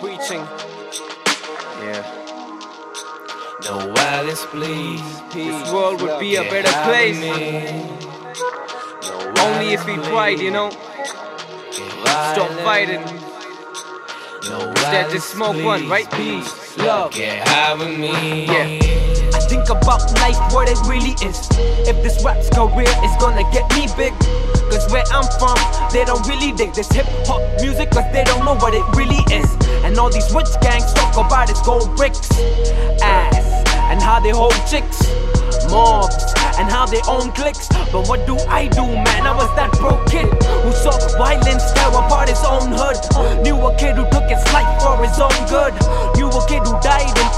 preaching. Yeah. No violence, please. This world would be a better place. Only if we tried, you know. Stop fighting. No Instead, just smoke one, right? Peace, love. Get high with me. Yeah. Think about life, what it really is. If this rap's career is gonna get me big. Cause where I'm from, they don't really dig this hip hop music, cause they don't know what it really is. And all these rich gangs talk about is gold bricks, ass, and how they hold chicks, mobs, and how they own clicks. But what do I do, man? I was that broke kid who saw violence tear apart his own hood. Knew a kid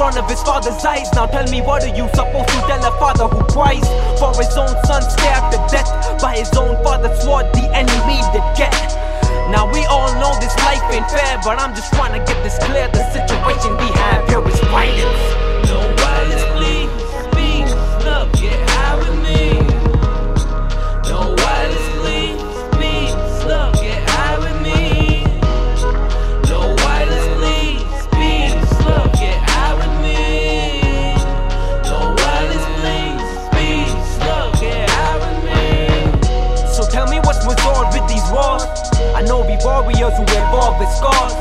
front of his father's eyes. Now tell me, what are you supposed to tell a father who cries for his own son scared to death by his own father swore the enemy did get? Now we all know this life ain't fair, but I'm just trying to get this clear. Warriors who evolve with scars.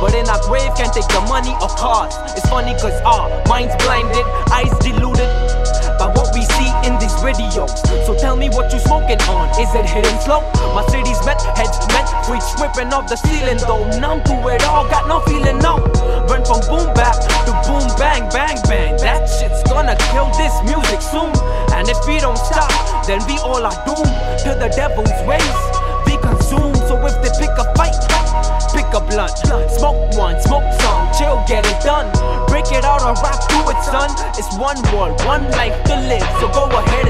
But in our grave can't take the money or cars. It's funny cause our minds blinded, eyes deluded by what we see in these videos. So tell me what you smoking on. Is it hidden slow? My city's met, heads met, freaks whipping off the ceiling though. Numb to it all, got no feeling no. Run from boom back to boom bang bang bang. That shit's gonna kill this music soon. And if we don't stop, then we all are doomed to the devil's ways. Smoke one, smoke some, chill, get it done. Break it out or rap to it, son. It's one world, one life to live. So go ahead.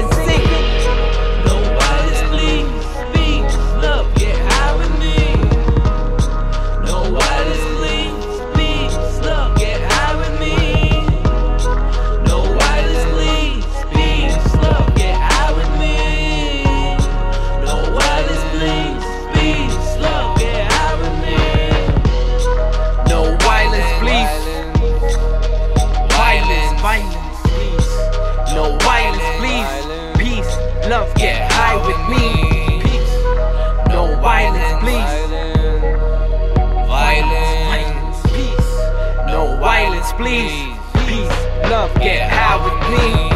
please. Peace, love, get high with me.